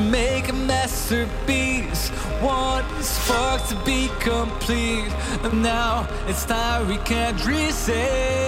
to make a masterpiece. one spark to be complete? And now it's time we can't reset.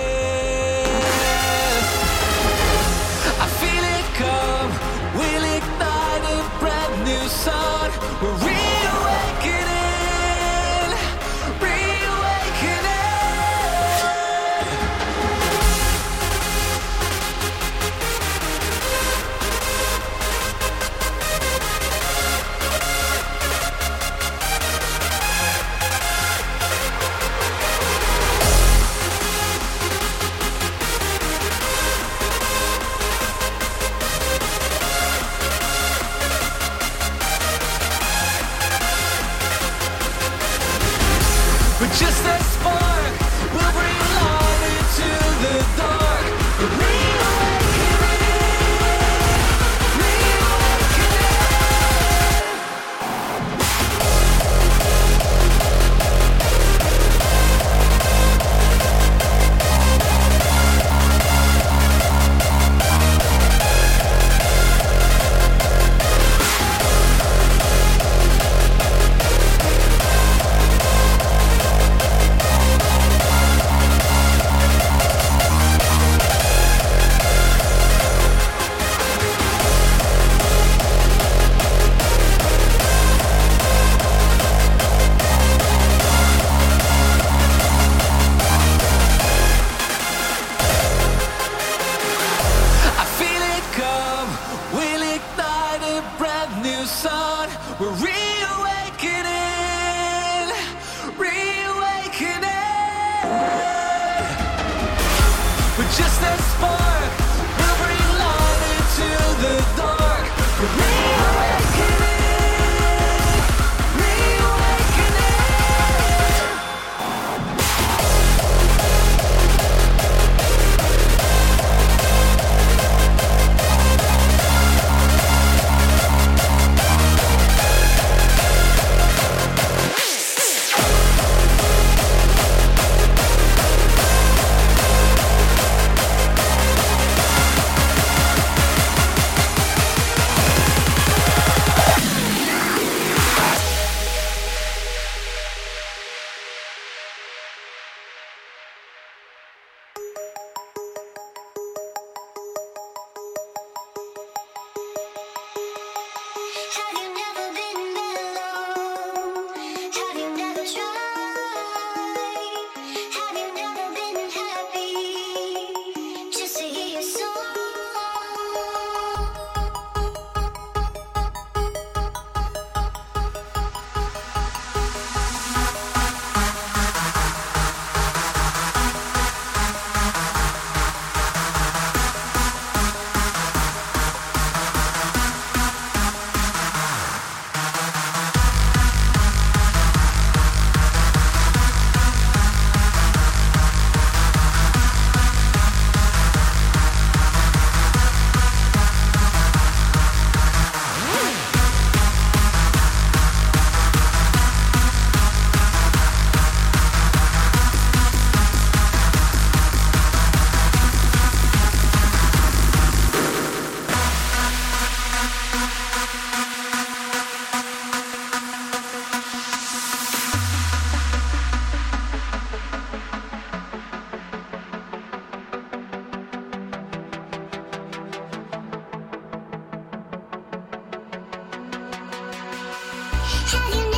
Have you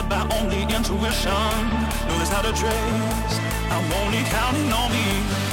led by only intuition. Knows how to trace. I'm only counting on me.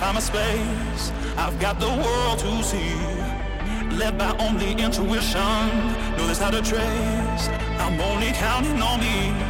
find my space. I've got the world to see. Led by only intuition, know this how to trace. I'm only counting on me.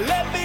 Reality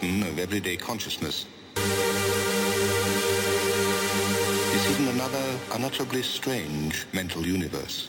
Curtain of everyday consciousness is hidden another unutterably strange mental universe.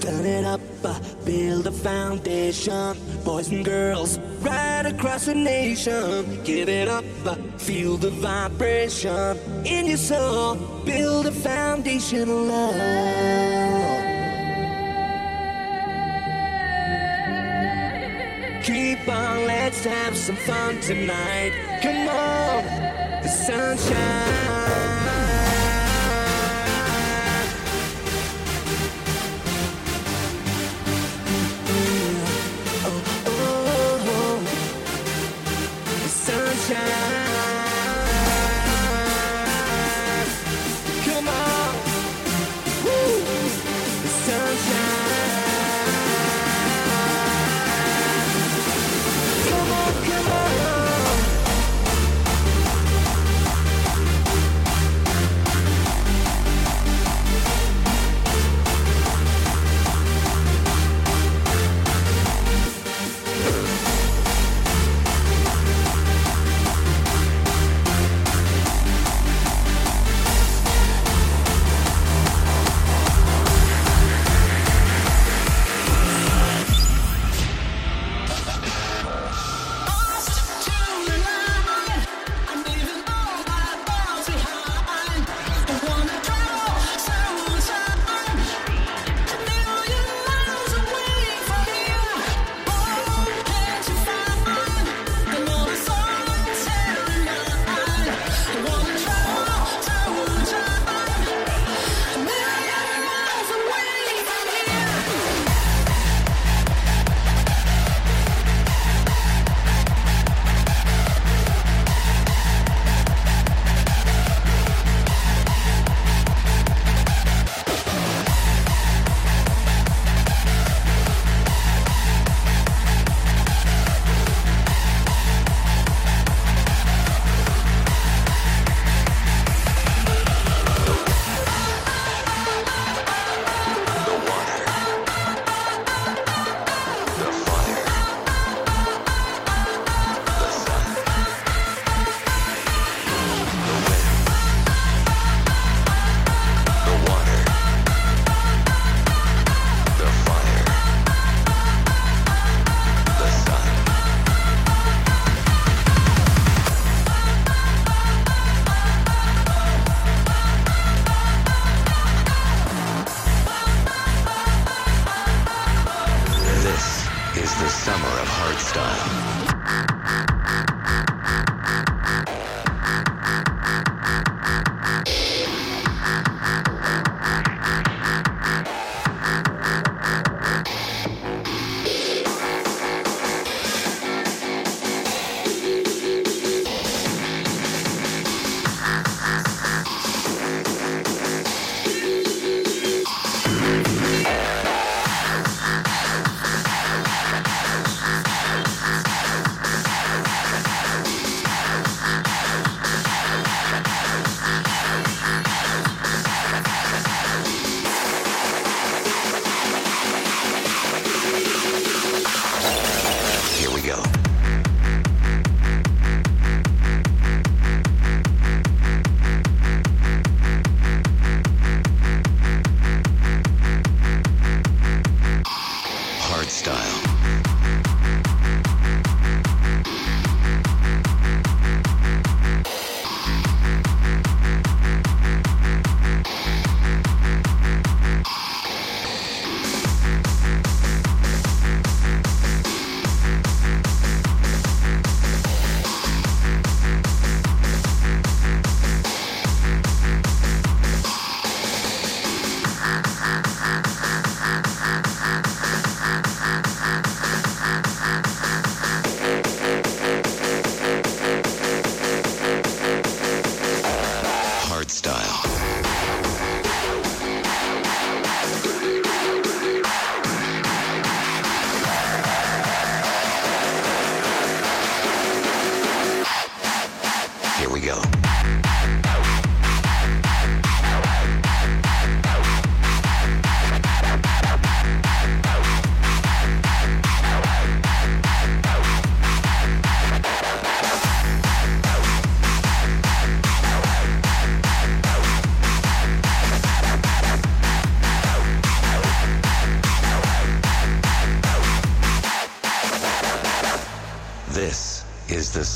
Turn it up, uh, build a foundation. Boys and girls, right across the nation. Give it up, uh, feel the vibration in your soul. Build a foundation of love. Keep on, let's have some fun tonight. Come on, the sunshine.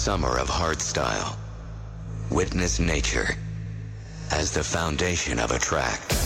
summer of hardstyle. Witness nature as the foundation of a track.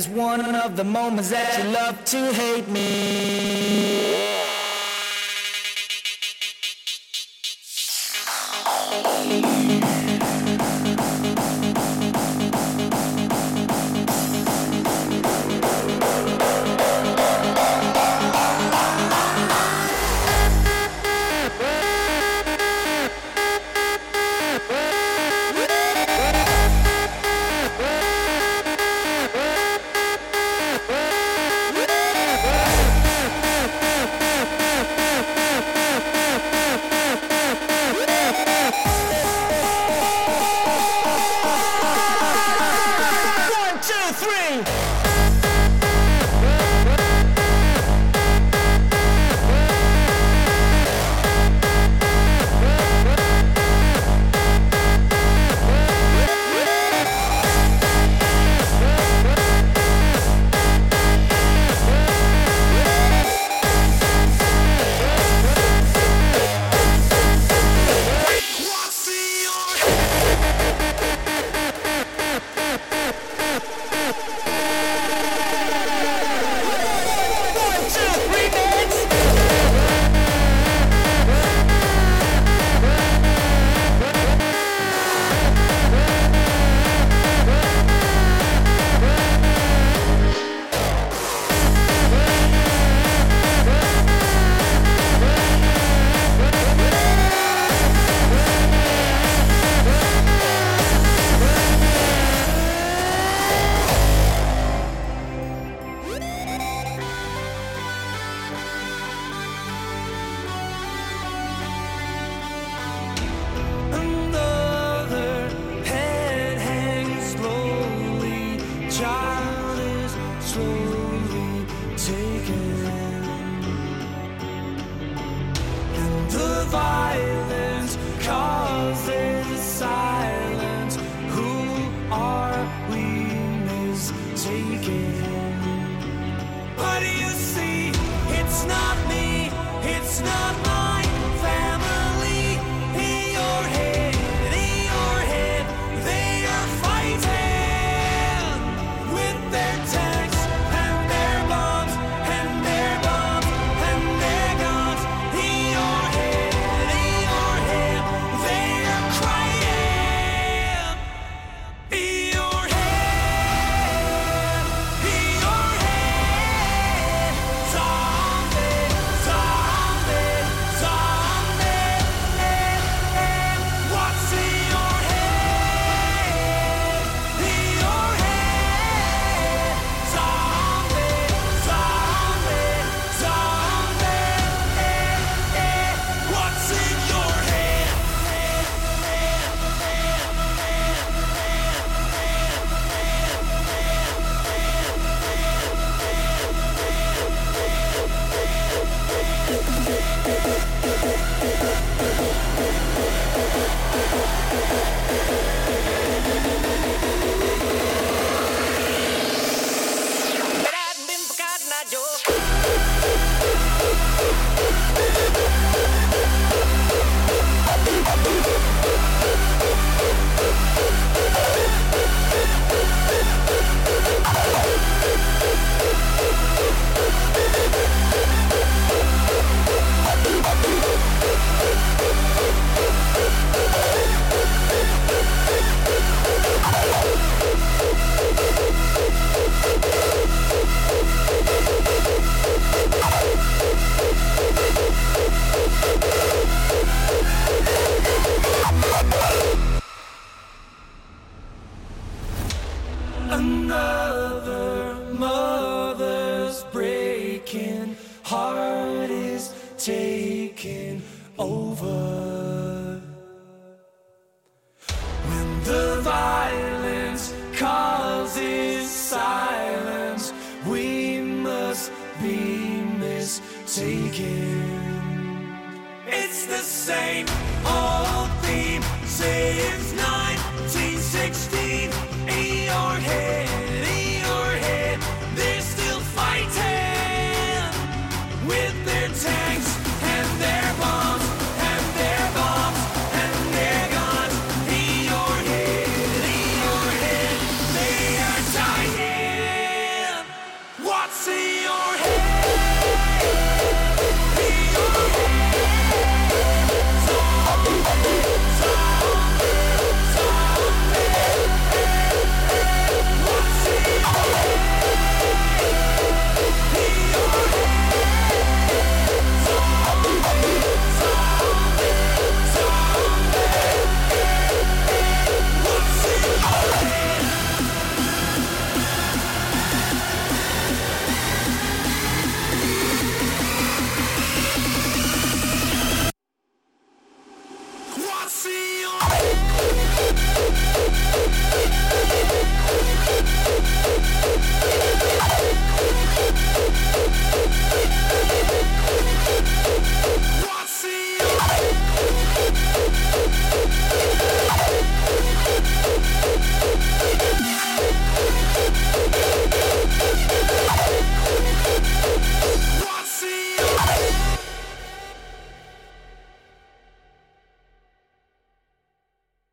is one of the moments that you love to hate me. Over.